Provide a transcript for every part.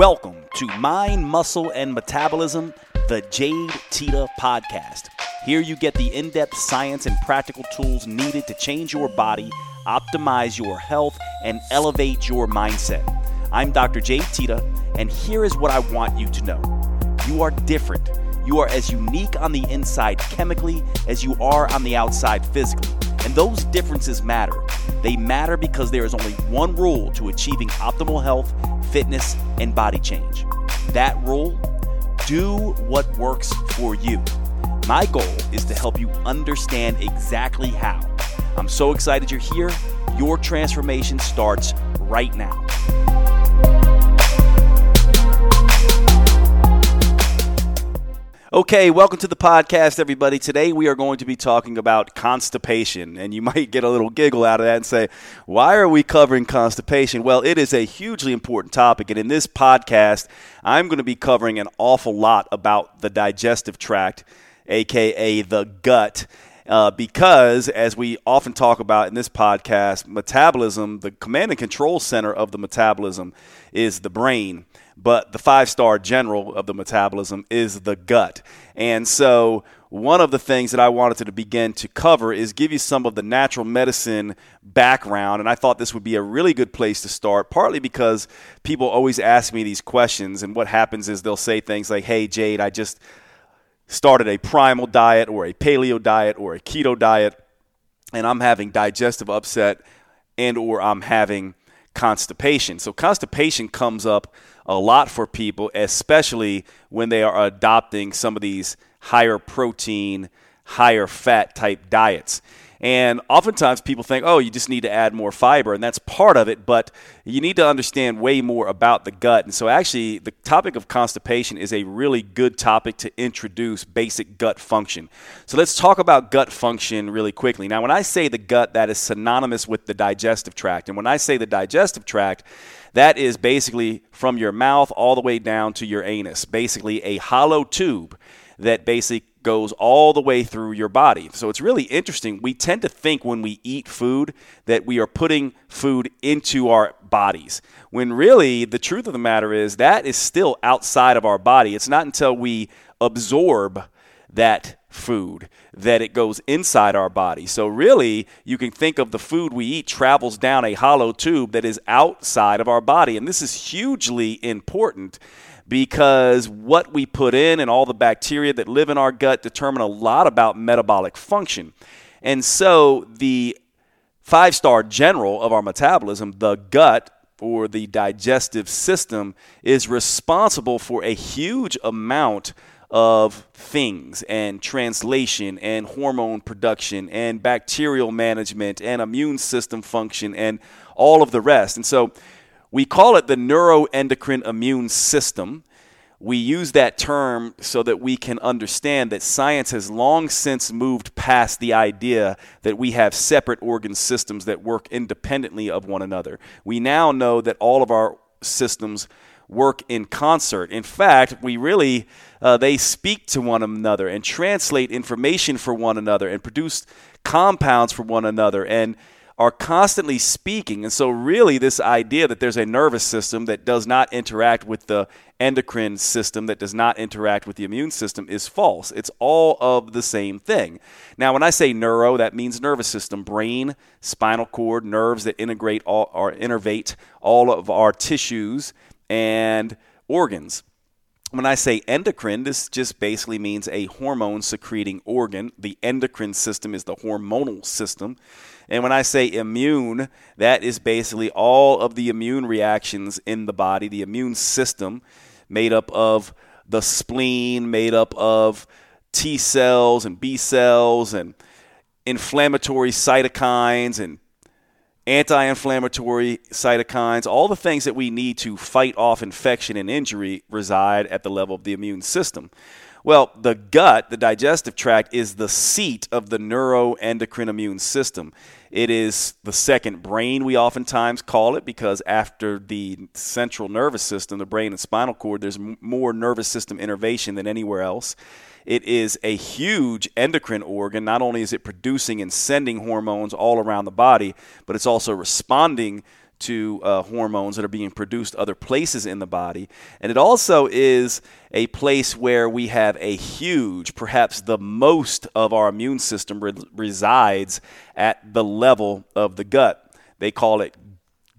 Welcome to Mind, Muscle, and Metabolism, the Jade Teta Podcast. Here you get the in depth science and practical tools needed to change your body, optimize your health, and elevate your mindset. I'm Dr. Jade Teta, and here is what I want you to know you are different. You are as unique on the inside chemically as you are on the outside physically. And those differences matter. They matter because there is only one rule to achieving optimal health, fitness, and body change. That rule do what works for you. My goal is to help you understand exactly how. I'm so excited you're here. Your transformation starts right now. Okay, welcome to the podcast, everybody. Today we are going to be talking about constipation, and you might get a little giggle out of that and say, Why are we covering constipation? Well, it is a hugely important topic, and in this podcast, I'm going to be covering an awful lot about the digestive tract, aka the gut. Uh, because, as we often talk about in this podcast, metabolism, the command and control center of the metabolism is the brain but the five star general of the metabolism is the gut. And so, one of the things that I wanted to begin to cover is give you some of the natural medicine background. And I thought this would be a really good place to start, partly because people always ask me these questions. And what happens is they'll say things like, Hey, Jade, I just started a primal diet or a paleo diet or a keto diet, and I'm having digestive upset and or I'm having constipation. So constipation comes up a lot for people, especially when they are adopting some of these higher protein, higher fat type diets. And oftentimes people think, oh, you just need to add more fiber, and that's part of it, but you need to understand way more about the gut. And so, actually, the topic of constipation is a really good topic to introduce basic gut function. So, let's talk about gut function really quickly. Now, when I say the gut, that is synonymous with the digestive tract. And when I say the digestive tract, that is basically from your mouth all the way down to your anus, basically a hollow tube that basically goes all the way through your body. So it's really interesting. We tend to think when we eat food that we are putting food into our bodies, when really the truth of the matter is that is still outside of our body. It's not until we absorb that food that it goes inside our body. So, really, you can think of the food we eat travels down a hollow tube that is outside of our body. And this is hugely important because what we put in and all the bacteria that live in our gut determine a lot about metabolic function. And so the five star general of our metabolism, the gut or the digestive system, is responsible for a huge amount of things and translation and hormone production and bacterial management and immune system function and all of the rest. And so we call it the neuroendocrine immune system. We use that term so that we can understand that science has long since moved past the idea that we have separate organ systems that work independently of one another. We now know that all of our systems work in concert. In fact, we really uh, they speak to one another and translate information for one another and produce compounds for one another and are constantly speaking. And so, really, this idea that there's a nervous system that does not interact with the endocrine system, that does not interact with the immune system, is false. It's all of the same thing. Now, when I say neuro, that means nervous system, brain, spinal cord, nerves that integrate all, or innervate all of our tissues and organs. When I say endocrine, this just basically means a hormone secreting organ. The endocrine system is the hormonal system. And when I say immune, that is basically all of the immune reactions in the body, the immune system made up of the spleen, made up of T cells and B cells and inflammatory cytokines and anti inflammatory cytokines, all the things that we need to fight off infection and injury reside at the level of the immune system. Well, the gut, the digestive tract, is the seat of the neuroendocrine immune system. It is the second brain, we oftentimes call it, because after the central nervous system, the brain and spinal cord, there's more nervous system innervation than anywhere else. It is a huge endocrine organ. Not only is it producing and sending hormones all around the body, but it's also responding to uh, hormones that are being produced other places in the body. And it also is a place where we have a huge, perhaps the most of our immune system re- resides at the level of the gut. They call it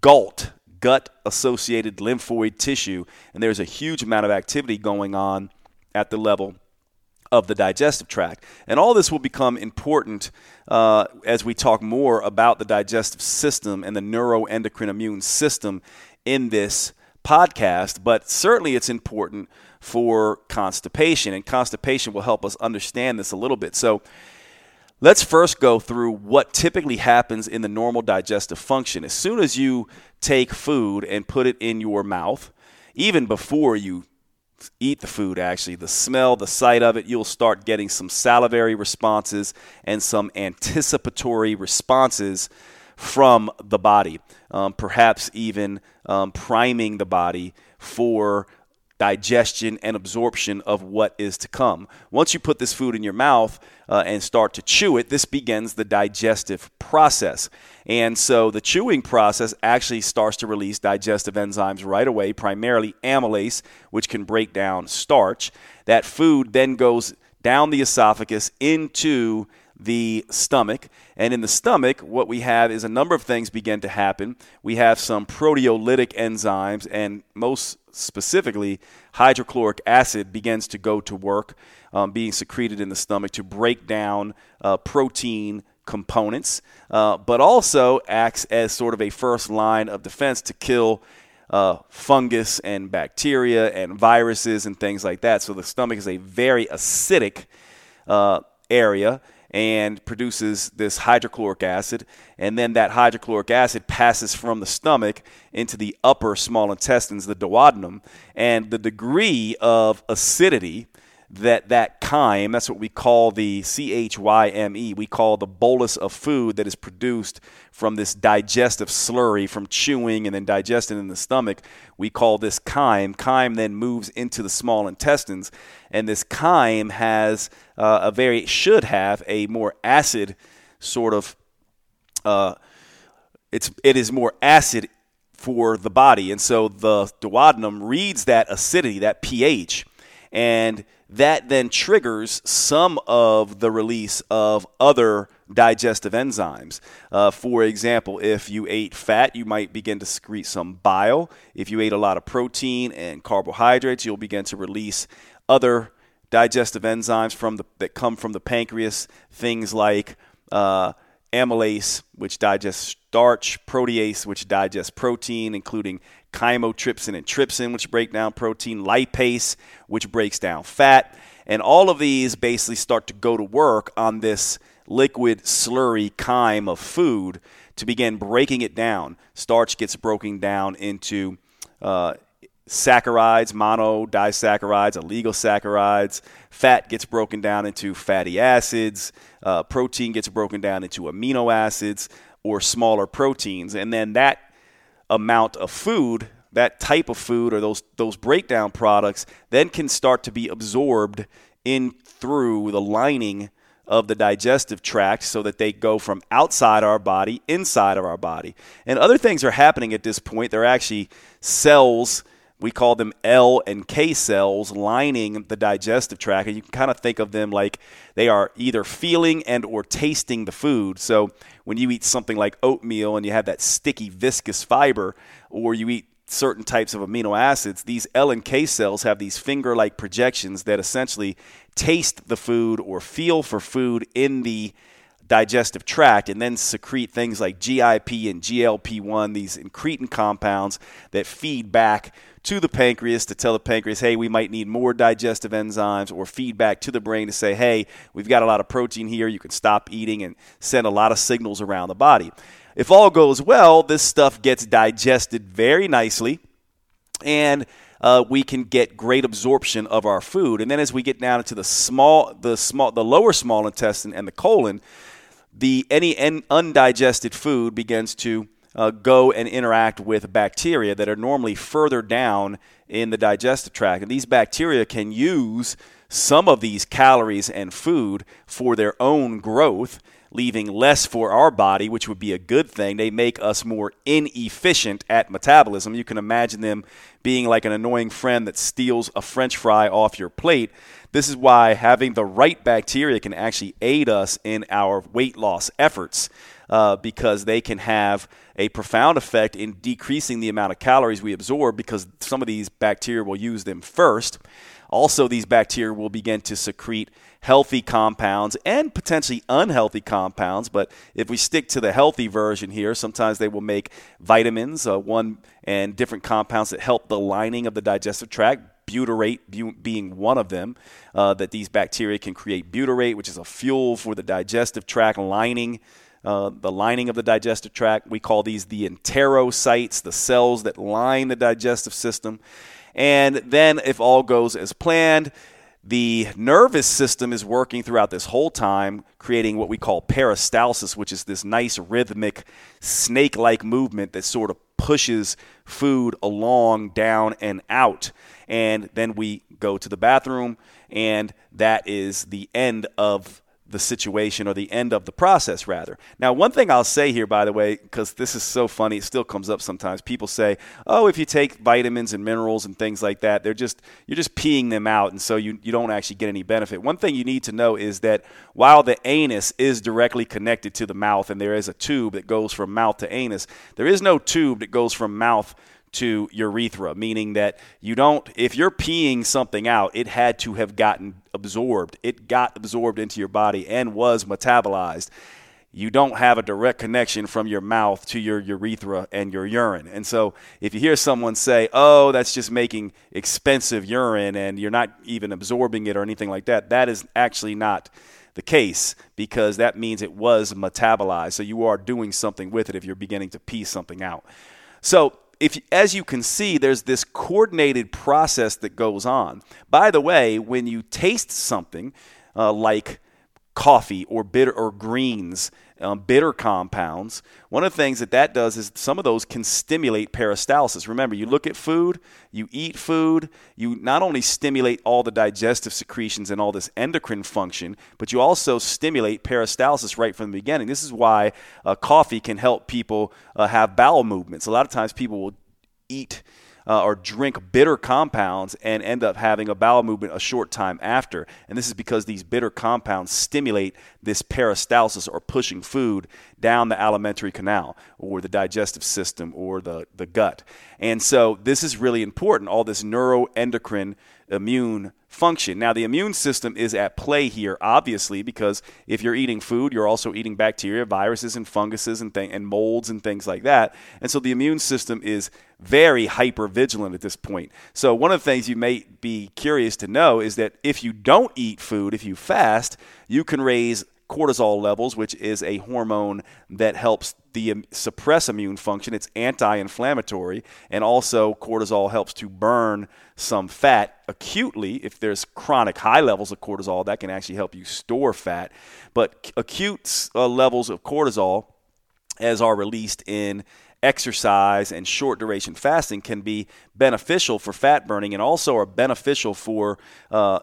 GALT, gut associated lymphoid tissue. And there's a huge amount of activity going on at the level of the digestive tract. And all this will become important uh, as we talk more about the digestive system and the neuroendocrine immune system in this podcast. But certainly it's important for constipation, and constipation will help us understand this a little bit. So, Let's first go through what typically happens in the normal digestive function. As soon as you take food and put it in your mouth, even before you eat the food, actually, the smell, the sight of it, you'll start getting some salivary responses and some anticipatory responses from the body, um, perhaps even um, priming the body for digestion and absorption of what is to come. Once you put this food in your mouth uh, and start to chew it, this begins the digestive process. And so the chewing process actually starts to release digestive enzymes right away, primarily amylase, which can break down starch. That food then goes down the esophagus into the stomach. And in the stomach, what we have is a number of things begin to happen. We have some proteolytic enzymes, and most specifically, hydrochloric acid begins to go to work, um, being secreted in the stomach to break down uh, protein components, uh, but also acts as sort of a first line of defense to kill. Uh, fungus and bacteria and viruses and things like that. So the stomach is a very acidic uh, area and produces this hydrochloric acid. And then that hydrochloric acid passes from the stomach into the upper small intestines, the duodenum. And the degree of acidity that that chyme, that's what we call the C-H-Y-M-E, we call the bolus of food that is produced from this digestive slurry from chewing and then digesting in the stomach. We call this chyme. Chyme then moves into the small intestines, and this chyme has uh, a very, should have a more acid sort of, uh, it's, it is more acid for the body. And so the duodenum reads that acidity, that pH, and that then triggers some of the release of other digestive enzymes. Uh, for example, if you ate fat, you might begin to secrete some bile. If you ate a lot of protein and carbohydrates, you'll begin to release other digestive enzymes from the, that come from the pancreas, things like uh, amylase, which digests starch, protease, which digests protein, including chymotrypsin and trypsin, which break down protein, lipase, which breaks down fat. And all of these basically start to go to work on this liquid, slurry chyme of food to begin breaking it down. Starch gets broken down into uh, saccharides, monodisaccharides, saccharides. Fat gets broken down into fatty acids. Uh, protein gets broken down into amino acids or smaller proteins. And then that amount of food, that type of food or those those breakdown products then can start to be absorbed in through the lining of the digestive tract so that they go from outside our body inside of our body. And other things are happening at this point. They're actually cells we call them L and K cells lining the digestive tract and you can kind of think of them like they are either feeling and or tasting the food. So when you eat something like oatmeal and you have that sticky viscous fiber or you eat certain types of amino acids, these L and K cells have these finger like projections that essentially taste the food or feel for food in the digestive tract and then secrete things like GIP and GLP 1, these incretin compounds that feed back to the pancreas to tell the pancreas, hey, we might need more digestive enzymes, or feedback to the brain to say, hey, we've got a lot of protein here, you can stop eating, and send a lot of signals around the body. If all goes well, this stuff gets digested very nicely, and uh, we can get great absorption of our food. And then as we get down into the small, the small, the lower small intestine and the colon, the any undigested food begins to uh, go and interact with bacteria that are normally further down in the digestive tract. And these bacteria can use some of these calories and food for their own growth. Leaving less for our body, which would be a good thing. They make us more inefficient at metabolism. You can imagine them being like an annoying friend that steals a french fry off your plate. This is why having the right bacteria can actually aid us in our weight loss efforts uh, because they can have a profound effect in decreasing the amount of calories we absorb because some of these bacteria will use them first. Also, these bacteria will begin to secrete healthy compounds and potentially unhealthy compounds. But if we stick to the healthy version here, sometimes they will make vitamins, uh, one and different compounds that help the lining of the digestive tract. Butyrate bu- being one of them, uh, that these bacteria can create butyrate, which is a fuel for the digestive tract lining. Uh, the lining of the digestive tract. We call these the enterocytes, the cells that line the digestive system. And then, if all goes as planned, the nervous system is working throughout this whole time, creating what we call peristalsis, which is this nice rhythmic snake like movement that sort of pushes food along, down, and out. And then we go to the bathroom, and that is the end of the situation or the end of the process, rather. Now, one thing I'll say here, by the way, because this is so funny, it still comes up sometimes. People say, "Oh, if you take vitamins and minerals and things like that, they're just you're just peeing them out, and so you you don't actually get any benefit." One thing you need to know is that while the anus is directly connected to the mouth, and there is a tube that goes from mouth to anus, there is no tube that goes from mouth to urethra, meaning that you don't, if you're peeing something out, it had to have gotten absorbed. It got absorbed into your body and was metabolized. You don't have a direct connection from your mouth to your urethra and your urine. And so if you hear someone say, oh, that's just making expensive urine and you're not even absorbing it or anything like that, that is actually not the case because that means it was metabolized. So you are doing something with it if you're beginning to pee something out. So if as you can see, there's this coordinated process that goes on. By the way, when you taste something uh, like coffee or bitter or greens, um, bitter compounds. One of the things that that does is some of those can stimulate peristalsis. Remember, you look at food, you eat food, you not only stimulate all the digestive secretions and all this endocrine function, but you also stimulate peristalsis right from the beginning. This is why uh, coffee can help people uh, have bowel movements. A lot of times people will eat uh, or drink bitter compounds and end up having a bowel movement a short time after. And this is because these bitter compounds stimulate this peristalsis or pushing food down the alimentary canal or the digestive system or the, the gut. And so this is really important, all this neuroendocrine immune function. Now, the immune system is at play here, obviously, because if you're eating food, you're also eating bacteria, viruses, and funguses, and, th- and molds, and things like that. And so the immune system is very hyper vigilant at this point. So, one of the things you may be curious to know is that if you don't eat food, if you fast, you can raise cortisol levels, which is a hormone that helps the suppress immune function. It's anti-inflammatory, and also cortisol helps to burn some fat acutely. If there's chronic high levels of cortisol, that can actually help you store fat. But acute uh, levels of cortisol, as are released in exercise and short duration fasting can be beneficial for fat burning and also are beneficial for uh,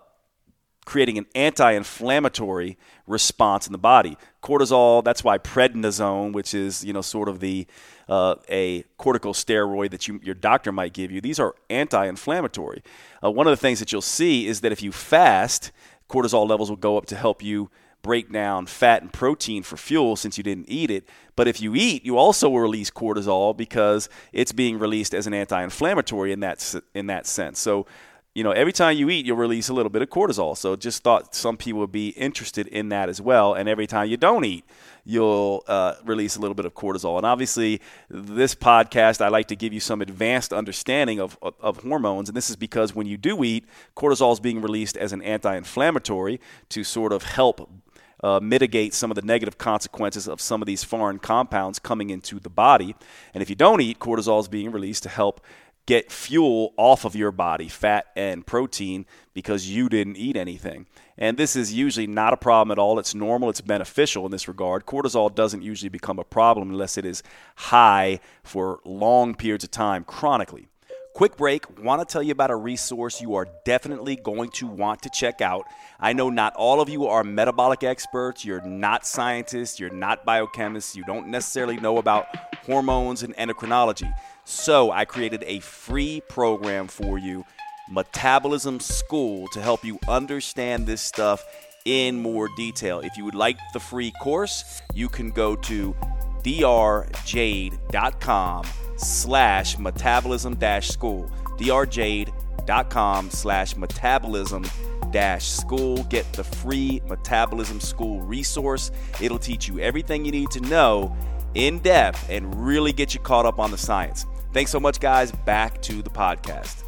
creating an anti inflammatory response in the body. Cortisol, that's why prednisone, which is, you know, sort of the uh, a corticosteroid that you, your doctor might give you, these are anti inflammatory. Uh, one of the things that you'll see is that if you fast, cortisol levels will go up to help you break down fat and protein for fuel since you didn't eat it. But if you eat, you also will release cortisol because it's being released as an anti-inflammatory in that in that sense. So you know, every time you eat, you'll release a little bit of cortisol. So just thought some people would be interested in that as well. And every time you don't eat, you'll uh, release a little bit of cortisol. And obviously, this podcast, I like to give you some advanced understanding of, of, of hormones. And this is because when you do eat, cortisol is being released as an anti inflammatory to sort of help uh, mitigate some of the negative consequences of some of these foreign compounds coming into the body. And if you don't eat, cortisol is being released to help get fuel off of your body, fat and protein, because you didn't eat anything. And this is usually not a problem at all. It's normal, it's beneficial in this regard. Cortisol doesn't usually become a problem unless it is high for long periods of time chronically. Quick break, want to tell you about a resource you are definitely going to want to check out. I know not all of you are metabolic experts, you're not scientists, you're not biochemists, you don't necessarily know about hormones and endocrinology. So I created a free program for you, Metabolism School, to help you understand this stuff in more detail. If you would like the free course, you can go to drjade.com slash metabolism dash school. drjade.com slash metabolism dash school. Get the free metabolism school resource. It'll teach you everything you need to know in depth and really get you caught up on the science. Thanks so much, guys. Back to the podcast.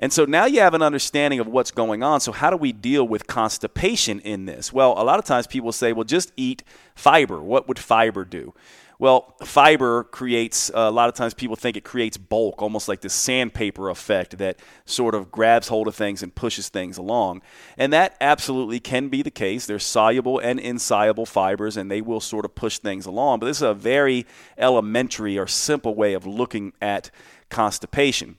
And so now you have an understanding of what's going on. So, how do we deal with constipation in this? Well, a lot of times people say, well, just eat fiber. What would fiber do? Well, fiber creates, uh, a lot of times people think it creates bulk, almost like this sandpaper effect that sort of grabs hold of things and pushes things along. And that absolutely can be the case. There's soluble and insoluble fibers, and they will sort of push things along. But this is a very elementary or simple way of looking at constipation.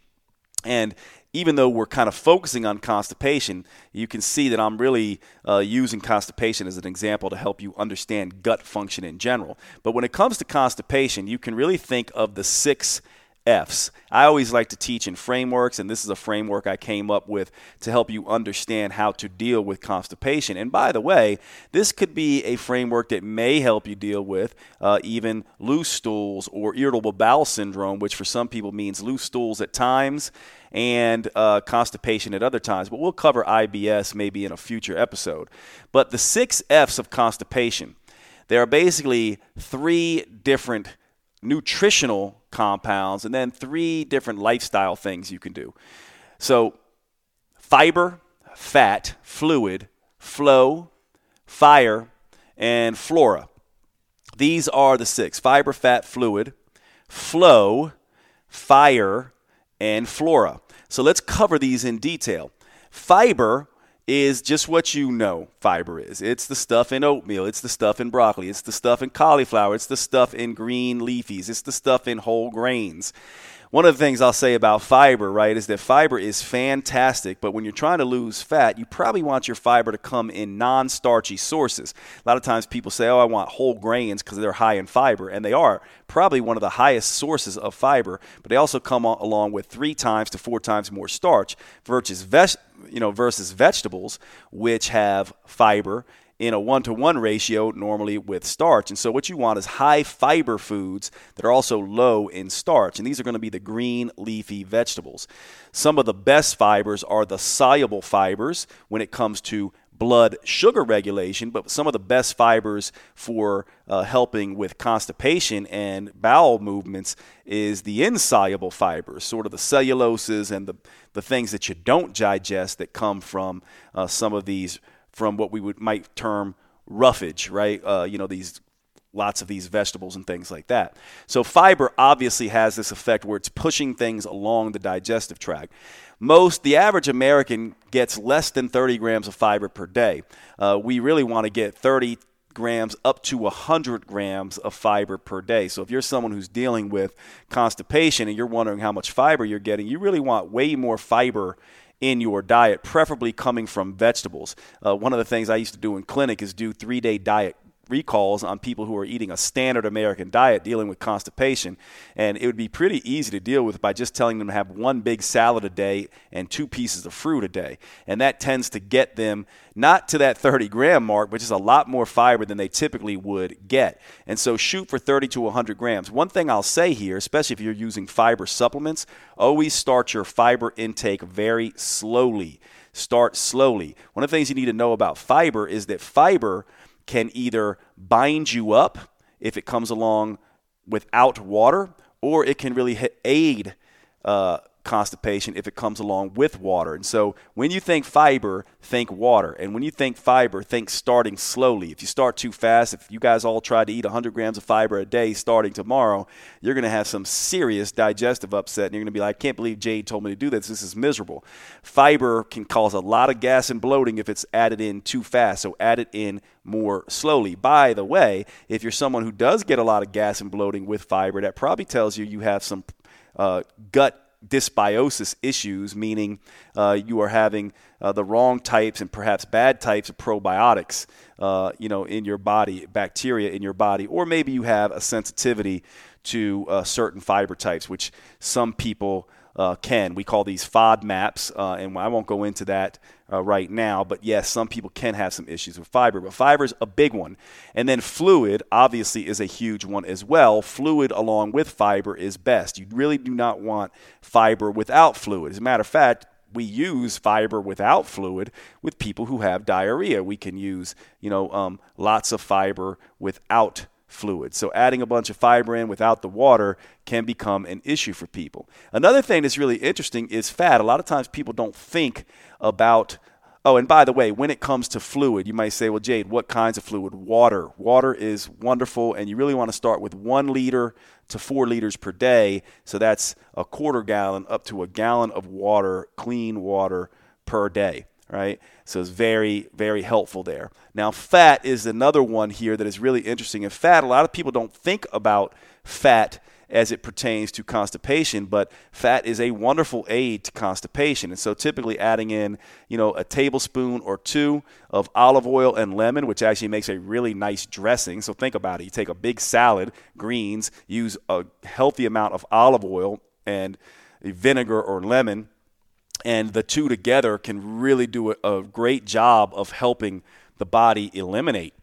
And even though we're kind of focusing on constipation, you can see that I'm really uh, using constipation as an example to help you understand gut function in general. But when it comes to constipation, you can really think of the six F's. I always like to teach in frameworks, and this is a framework I came up with to help you understand how to deal with constipation. And by the way, this could be a framework that may help you deal with uh, even loose stools or irritable bowel syndrome, which for some people means loose stools at times and uh, constipation at other times. But we'll cover IBS maybe in a future episode. But the six F's of constipation, there are basically three different nutritional compounds and then three different lifestyle things you can do. So, fiber, fat, fluid, flow, fire, and flora. These are the six fiber, fat, fluid, flow, fire, and flora. So let's cover these in detail. Fiber is just what you know fiber is. It's the stuff in oatmeal, it's the stuff in broccoli, it's the stuff in cauliflower, it's the stuff in green leafies, it's the stuff in whole grains one of the things I'll say about fiber, right, is that fiber is fantastic, but when you're trying to lose fat, you probably want your fiber to come in non starchy sources. A lot of times people say, oh, I want whole grains because they're high in fiber, and they are probably one of the highest sources of fiber, but they also come along with three times to four times more starch versus, you know, versus vegetables, which have fiber in a one to one ratio normally with starch. And so, what you want is high fiber foods that are also low in starch. And these are going to be the green leafy vegetables. Some of the best fibers are the soluble fibers when it comes to blood sugar regulation, but some of the best fibers for uh, helping with constipation and bowel movements is the insoluble fibers, sort of the celluloses and the, the things that you don't digest that come from uh, some of these from what we would might term roughage, right? Uh, you know, these lots of these vegetables and things like that. So fiber obviously has this effect where it's pushing things along the digestive tract. Most, the average American gets less than 30 grams of fiber per day. Uh, we really want to get 30 grams up to 100 grams of fiber per day. So if you're someone who's dealing with constipation and you're wondering how much fiber you're getting, you really want way more fiber in your diet, preferably coming from vegetables. Uh, one of the things I used to do in clinic is do three day diet recalls on people who are eating a standard American diet dealing with constipation. And it would be pretty easy to deal with by just telling them to have one big salad a day and two pieces of fruit a day. And that tends to get them not to that 30 gram mark, which is a lot more fiber than they typically would get. And so shoot for 30 to 100 grams. One thing I'll say here, especially if you're using fiber supplements, always start your fiber intake very slowly. Start slowly. One of the things you need to know about fiber is that fiber can either bind you up if it comes along without water, or it can really aid uh, constipation if it comes along with water. And so when you think fiber, think water. And when you think fiber, think starting slowly. If you start too fast, if you guys all try to eat 100 grams of fiber a day starting tomorrow, you're going to have some serious digestive upset. And you're going to be like, I can't believe Jade told me to do this. This is miserable. Fiber can cause a lot of gas and bloating if it's added in too fast. So add it in more slowly. By the way, if you're someone who does get a lot of gas and bloating with fiber, that probably tells you you have some uh, gut dysbiosis issues, meaning uh, you are having uh, the wrong types and perhaps bad types of probiotics, uh, you know, in your body, bacteria in your body, or maybe you have a sensitivity to uh, certain fiber types, which some people uh, can. We call these FODMAPs, uh, and I won't go into that uh, right now. But yes, some people can have some issues with fiber, but fiber is a big one. And then fluid, obviously, is a huge one as well. Fluid along with fiber is best. You really do not want fiber without fluid. As a matter of fact, we use fiber without fluid with people who have diarrhea. We can use, you know, um, lots of fiber without fluid. So adding a bunch of fiber in without the water can become an issue for people. Another thing that's really interesting is fat. A lot of times people don't think about Oh, and by the way, when it comes to fluid, you might say, well, Jade, what kinds of fluid? Water. Water is wonderful, and you really want to start with one liter to four liters per day. So that's a quarter gallon up to a gallon of water, clean water per day right? So it's very, very helpful there. Now, fat is another one here that is really interesting. And fat, a lot of people don't think about fat as it pertains to constipation, but fat is a wonderful aid to constipation. And so typically adding in, you know, a tablespoon or two of olive oil and lemon, which actually makes a really nice dressing. So think about it. You take a big salad, greens, use a healthy amount of olive oil and vinegar or lemon and the two together can really do a, a great job of helping the body eliminate.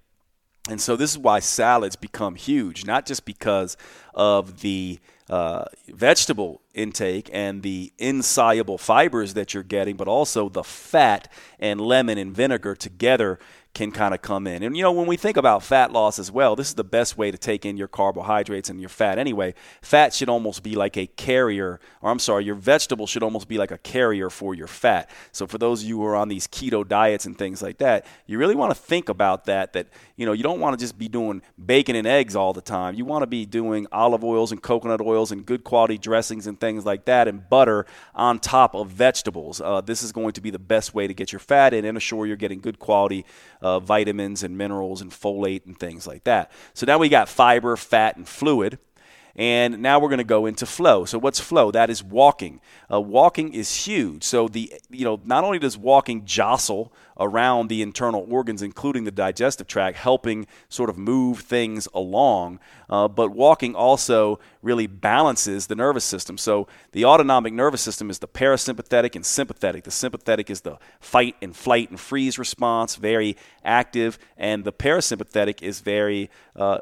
And so this is why salads become huge, not just because of the uh, vegetable intake and the insoluble fibers that you're getting, but also the fat and lemon and vinegar together can kind of come in. And you know, when we think about fat loss as well, this is the best way to take in your carbohydrates and your fat anyway. Fat should almost be like a carrier, or I'm sorry, your vegetable should almost be like a carrier for your fat. So for those of you who are on these keto diets and things like that, you really want to think about that that you know, you don't want to just be doing bacon and eggs all the time. You want to be doing olive oils and coconut oils and good quality dressings and things like that and butter on top of vegetables. Uh, this is going to be the best way to get your fat in and assure you're getting good quality uh, vitamins and minerals and folate and things like that. So now we got fiber, fat, and fluid. And now we're going to go into flow. So what's flow? That is walking. Uh, walking is huge. So the you know not only does walking jostle around the internal organs, including the digestive tract, helping sort of move things along, uh, but walking also really balances the nervous system. So the autonomic nervous system is the parasympathetic and sympathetic. The sympathetic is the fight and flight and freeze response, very active, and the parasympathetic is very uh,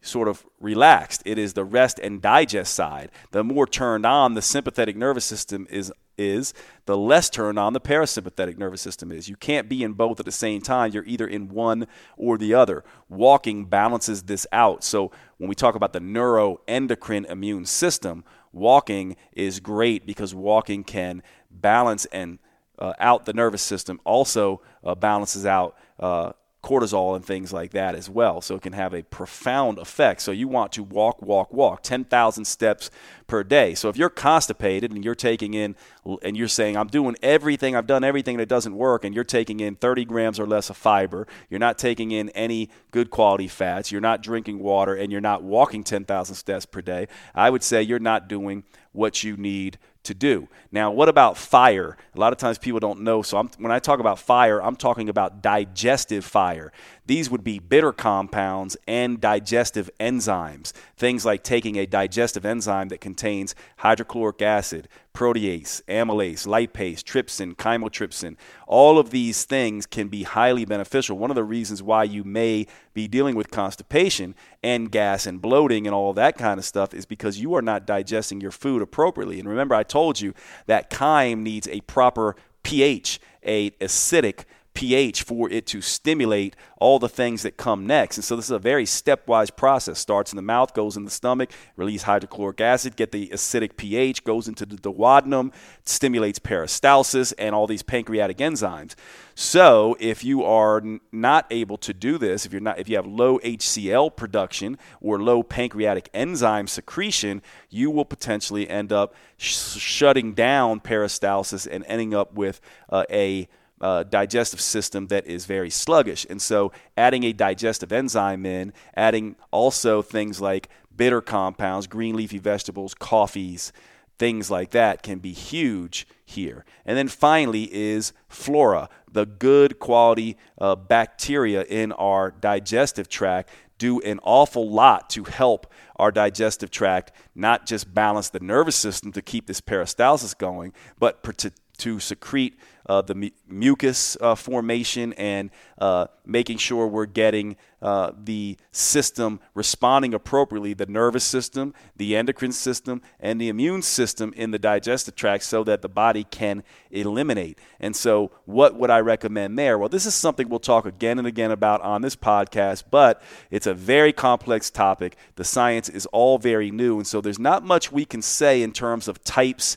sort of relaxed. It is the rest and digest side. The more turned on the sympathetic nervous system is is, the less turned on the parasympathetic nervous system is. You can't be in both at the same time. You're either in one or the other. Walking balances this out. So when we talk about the neuroendocrine immune system, walking is great because walking can balance and uh, out the nervous system. Also uh, balances out uh, cortisol and things like that as well. So it can have a profound effect. So you want to walk, walk, walk 10,000 steps per day. So if you're constipated and you're taking in, and you're saying, I'm doing everything, I've done everything that doesn't work, and you're taking in 30 grams or less of fiber, you're not taking in any good quality fats, you're not drinking water, and you're not walking 10,000 steps per day, I would say you're not doing what you need to do. Now, what about fire? A lot of times people don't know. So, I'm, when I talk about fire, I'm talking about digestive fire. These would be bitter compounds and digestive enzymes. Things like taking a digestive enzyme that contains hydrochloric acid, protease, amylase, lipase, trypsin, chymotrypsin. All of these things can be highly beneficial. One of the reasons why you may be dealing with constipation and gas and bloating and all that kind of stuff is because you are not digesting your food appropriately. And remember, I told you that chyme needs a proper pH, a acidic pH for it to stimulate all the things that come next. And so this is a very stepwise process. Starts in the mouth, goes in the stomach, release hydrochloric acid, get the acidic pH, goes into the duodenum, stimulates peristalsis and all these pancreatic enzymes. So if you are not able to do this, if you're not if you have low HCl production or low pancreatic enzyme secretion, you will potentially end up sh- shutting down peristalsis and ending up with uh, a uh, digestive system that is very sluggish. And so, adding a digestive enzyme in, adding also things like bitter compounds, green leafy vegetables, coffees, things like that can be huge here. And then finally is flora, the good quality uh, bacteria in our digestive tract do an awful lot to help our digestive tract not just balance the nervous system to keep this peristalsis going, but to, to secrete uh, the mu- mucus uh, formation and uh, making sure we're getting uh, the system responding appropriately the nervous system, the endocrine system, and the immune system in the digestive tract so that the body can eliminate. And so, what would I recommend there? Well, this is something we'll talk again and again about on this podcast, but it's a very complex topic. The science is all very new, and so there's not much we can say in terms of types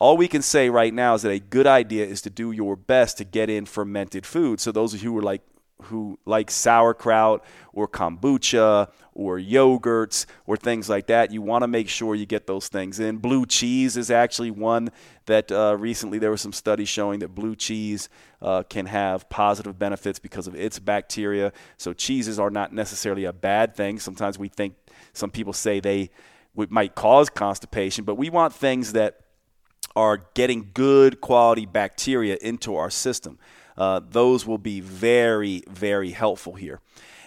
all we can say right now is that a good idea is to do your best to get in fermented food. So those of you who are like who like sauerkraut or kombucha or yogurts or things like that, you want to make sure you get those things in. Blue cheese is actually one that uh, recently there were some studies showing that blue cheese uh, can have positive benefits because of its bacteria. So cheeses are not necessarily a bad thing. Sometimes we think some people say they might cause constipation, but we want things that are getting good quality bacteria into our system. Uh, those will be very, very helpful here.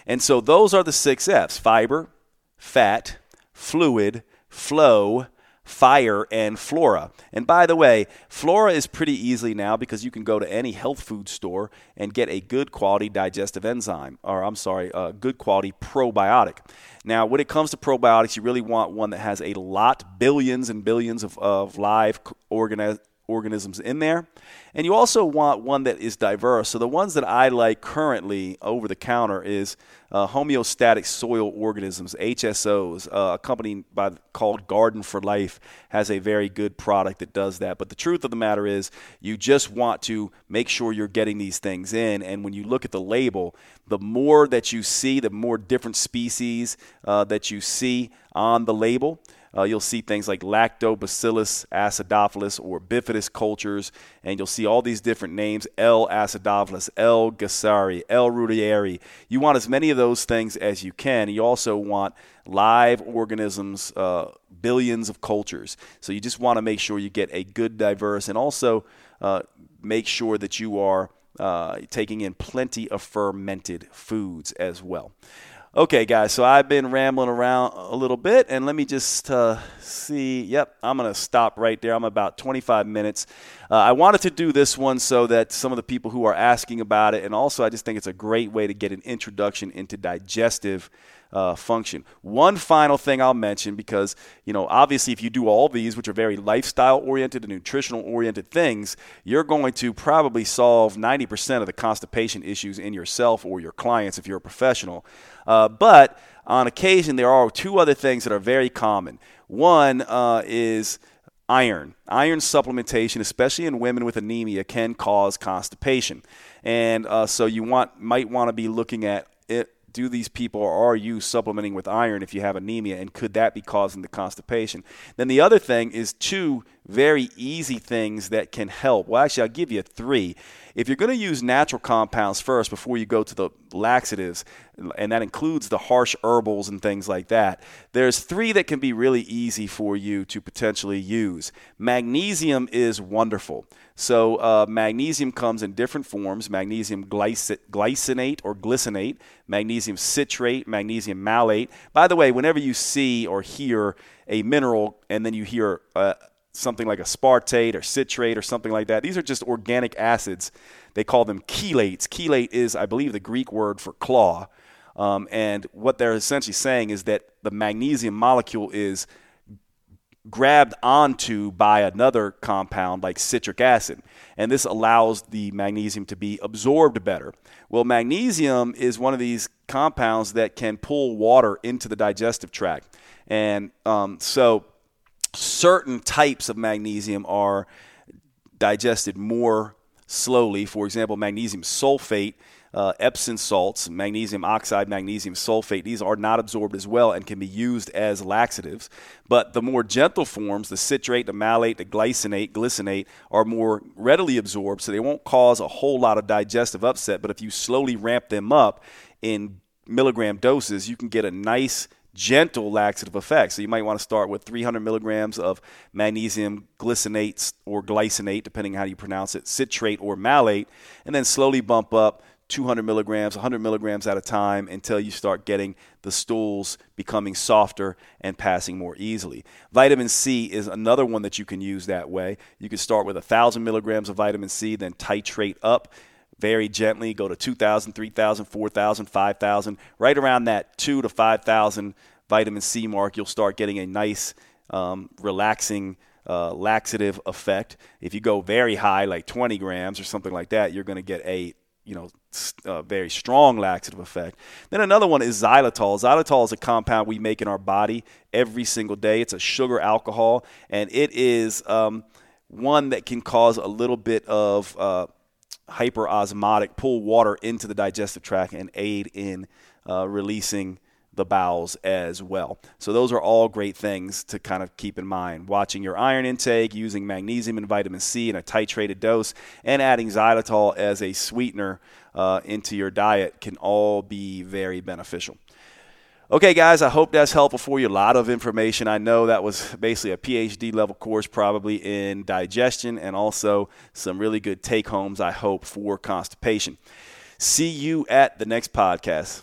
And so those are the six F's fiber, fat, fluid, flow, fire, and flora. And by the way, flora is pretty easily now because you can go to any health food store and get a good quality digestive enzyme, or I'm sorry, a good quality probiotic. Now, when it comes to probiotics, you really want one that has a lot, billions and billions of, of live organisms organisms in there. And you also want one that is diverse. So the ones that I like currently over the counter is uh, homeostatic soil organisms, HSOs. Uh, a company by, called Garden of Life has a very good product that does that. But the truth of the matter is, you just want to make sure you're getting these things in. And when you look at the label, the more that you see, the more different species uh, that you see on the label. Uh, you'll see things like Lactobacillus acidophilus or bifidus cultures, and you'll see all these different names L. acidophilus, L. gasseri, L. reuteri. You want as many of those things as you can. You also want live organisms, uh, billions of cultures. So you just want to make sure you get a good, diverse, and also uh, make sure that you are uh, taking in plenty of fermented foods as well. Okay, guys, so I've been rambling around a little bit, and let me just uh, see. Yep, I'm going to stop right there. I'm about 25 minutes. Uh, I wanted to do this one so that some of the people who are asking about it, and also I just think it's a great way to get an introduction into digestive uh, function. One final thing I'll mention because, you know, obviously if you do all these, which are very lifestyle oriented and nutritional oriented things, you're going to probably solve 90% of the constipation issues in yourself or your clients if you're a professional. Uh, but on occasion, there are two other things that are very common. One uh, is iron. Iron supplementation, especially in women with anemia, can cause constipation, and uh, so you want might want to be looking at do these people or are you supplementing with iron if you have anemia and could that be causing the constipation? Then the other thing is two very easy things that can help. Well actually i'll give you three. If you're going to use natural compounds first before you go to the laxatives and that includes the harsh herbals and things like that there's three that can be really easy for you to potentially use. Magnesium is wonderful so uh, magnesium comes in different forms: magnesium glycinate or glycinate, magnesium citrate, magnesium malate. By the way, whenever you see or hear a mineral and then you hear uh, something like aspartate or citrate or something like that, these are just organic acids. They call them chelates. Chelate is, I believe, the Greek word for claw. Um, and what they're essentially saying is that the magnesium molecule is grabbed onto by another compound like citric acid. And this allows the magnesium to be absorbed better. Well, magnesium is one of these compounds that can pull water into the digestive tract. And um, so certain types of magnesium are digested more slowly. For example, magnesium sulfate uh, Epsom salts, magnesium oxide, magnesium sulfate, these are not absorbed as well and can be used as laxatives. But the more gentle forms, the citrate, the malate, the glycinate, glycinate, are more readily absorbed, so they won't cause a whole lot of digestive upset. But if you slowly ramp them up in milligram doses, you can get a nice gentle laxative effect. So you might want to start with 300 milligrams of magnesium glycinate or glycinate, depending how you pronounce it, citrate or malate, and then slowly bump up 200 milligrams, 100 milligrams at a time until you start getting the stools becoming softer and passing more easily. Vitamin C is another one that you can use that way. You can start with 1,000 milligrams of vitamin C, then titrate up very gently, go to 2,000, 3,000, 4,000, 5,000. Right around that 2 to 5,000 vitamin C mark, you'll start getting a nice, um, relaxing, uh, laxative effect. If you go very high, like 20 grams or something like that, you're going to get a you know, a very strong laxative effect. Then another one is xylitol. Xylitol is a compound we make in our body every single day. It's a sugar alcohol, and it is um, one that can cause a little bit of uh, hyperosmotic, pull water into the digestive tract and aid in uh, releasing the bowels as well. So those are all great things to kind of keep in mind. Watching your iron intake, using magnesium and vitamin C in a titrated dose, and adding xylitol as a sweetener uh, into your diet can all be very beneficial. Okay, guys, I hope that's helpful for you. A lot of information. I know that was basically a PhD level course, probably in digestion, and also some really good take homes, I hope, for constipation. See you at the next podcast.